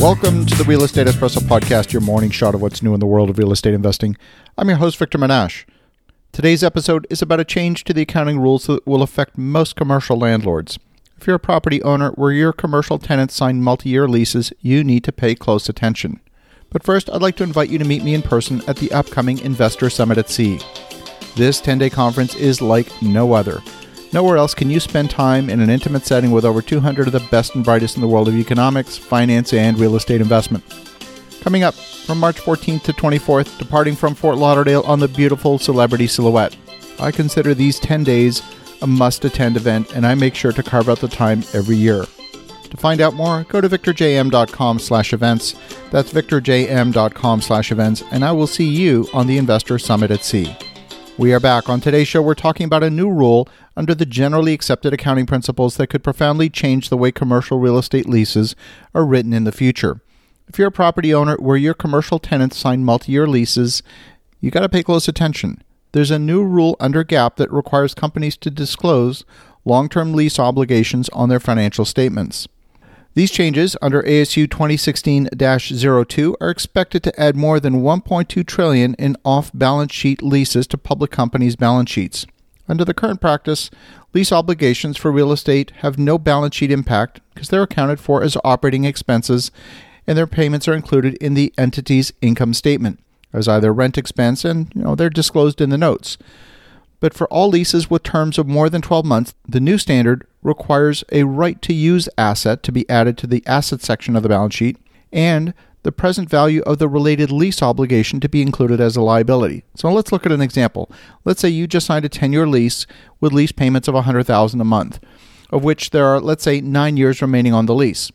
Welcome to the Real Estate Espresso Podcast, your morning shot of what's new in the world of real estate investing. I'm your host, Victor Menasce. Today's episode is about a change to the accounting rules that will affect most commercial landlords. If you're a property owner where your commercial tenants sign multi year leases, you need to pay close attention. But first, I'd like to invite you to meet me in person at the upcoming Investor Summit at Sea. This 10 day conference is like no other. Nowhere else can you spend time in an intimate setting with over 200 of the best and brightest in the world of economics, finance, and real estate investment. Coming up from March 14th to 24th, departing from Fort Lauderdale on the beautiful Celebrity Silhouette. I consider these 10 days a must attend event, and I make sure to carve out the time every year. To find out more, go to victorjm.com slash events. That's victorjm.com slash events, and I will see you on the Investor Summit at Sea. We are back. On today's show, we're talking about a new rule under the generally accepted accounting principles that could profoundly change the way commercial real estate leases are written in the future. If you're a property owner where your commercial tenants sign multi year leases, you got to pay close attention. There's a new rule under GAAP that requires companies to disclose long term lease obligations on their financial statements. These changes under ASU 2016-02 are expected to add more than 1.2 trillion in off-balance sheet leases to public companies' balance sheets. Under the current practice, lease obligations for real estate have no balance sheet impact because they're accounted for as operating expenses and their payments are included in the entity's income statement as either rent expense and you know they're disclosed in the notes. But for all leases with terms of more than 12 months, the new standard requires a right to use asset to be added to the asset section of the balance sheet and the present value of the related lease obligation to be included as a liability. So let's look at an example. Let's say you just signed a 10-year lease with lease payments of 100,000 a month, of which there are let's say 9 years remaining on the lease.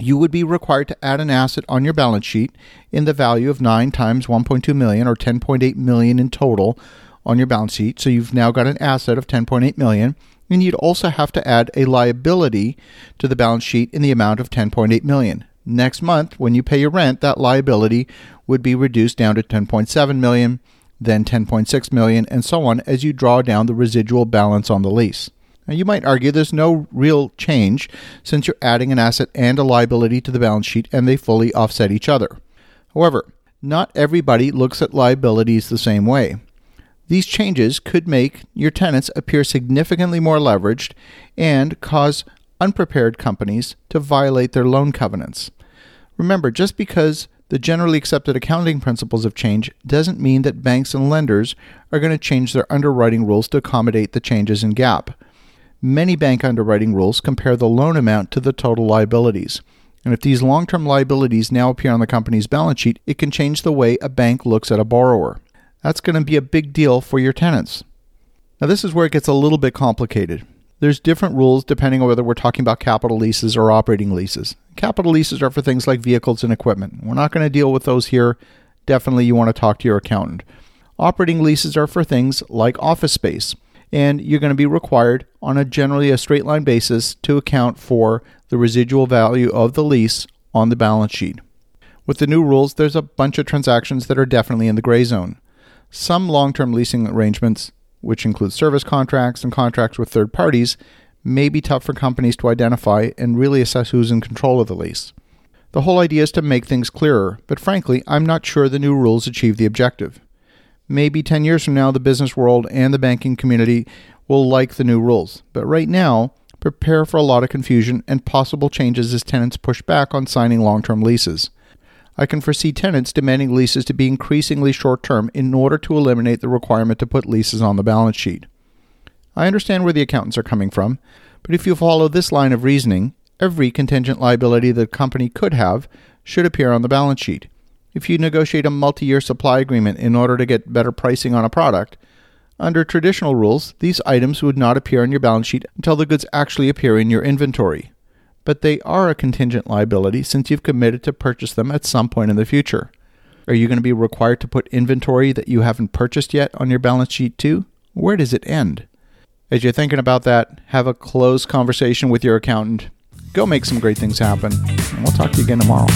You would be required to add an asset on your balance sheet in the value of 9 times 1.2 million or 10.8 million in total on your balance sheet. So you've now got an asset of 10.8 million and you'd also have to add a liability to the balance sheet in the amount of 10.8 million. Next month, when you pay your rent, that liability would be reduced down to 10.7 million, then 10.6 million, and so on as you draw down the residual balance on the lease. Now, you might argue there's no real change since you're adding an asset and a liability to the balance sheet and they fully offset each other. However, not everybody looks at liabilities the same way. These changes could make your tenants appear significantly more leveraged and cause unprepared companies to violate their loan covenants. Remember, just because the generally accepted accounting principles have changed doesn't mean that banks and lenders are going to change their underwriting rules to accommodate the changes in GAAP. Many bank underwriting rules compare the loan amount to the total liabilities. And if these long term liabilities now appear on the company's balance sheet, it can change the way a bank looks at a borrower that's going to be a big deal for your tenants. Now, this is where it gets a little bit complicated. There's different rules depending on whether we're talking about capital leases or operating leases. Capital leases are for things like vehicles and equipment. We're not going to deal with those here. Definitely, you want to talk to your accountant. Operating leases are for things like office space, and you're going to be required on a generally a straight line basis to account for the residual value of the lease on the balance sheet. With the new rules, there's a bunch of transactions that are definitely in the gray zone. Some long term leasing arrangements, which include service contracts and contracts with third parties, may be tough for companies to identify and really assess who's in control of the lease. The whole idea is to make things clearer, but frankly, I'm not sure the new rules achieve the objective. Maybe 10 years from now, the business world and the banking community will like the new rules, but right now, prepare for a lot of confusion and possible changes as tenants push back on signing long term leases. I can foresee tenants demanding leases to be increasingly short term in order to eliminate the requirement to put leases on the balance sheet. I understand where the accountants are coming from, but if you follow this line of reasoning, every contingent liability the company could have should appear on the balance sheet. If you negotiate a multi year supply agreement in order to get better pricing on a product, under traditional rules, these items would not appear on your balance sheet until the goods actually appear in your inventory but they are a contingent liability since you've committed to purchase them at some point in the future. Are you going to be required to put inventory that you haven't purchased yet on your balance sheet too? Where does it end? As you're thinking about that, have a close conversation with your accountant. Go make some great things happen, and we'll talk to you again tomorrow.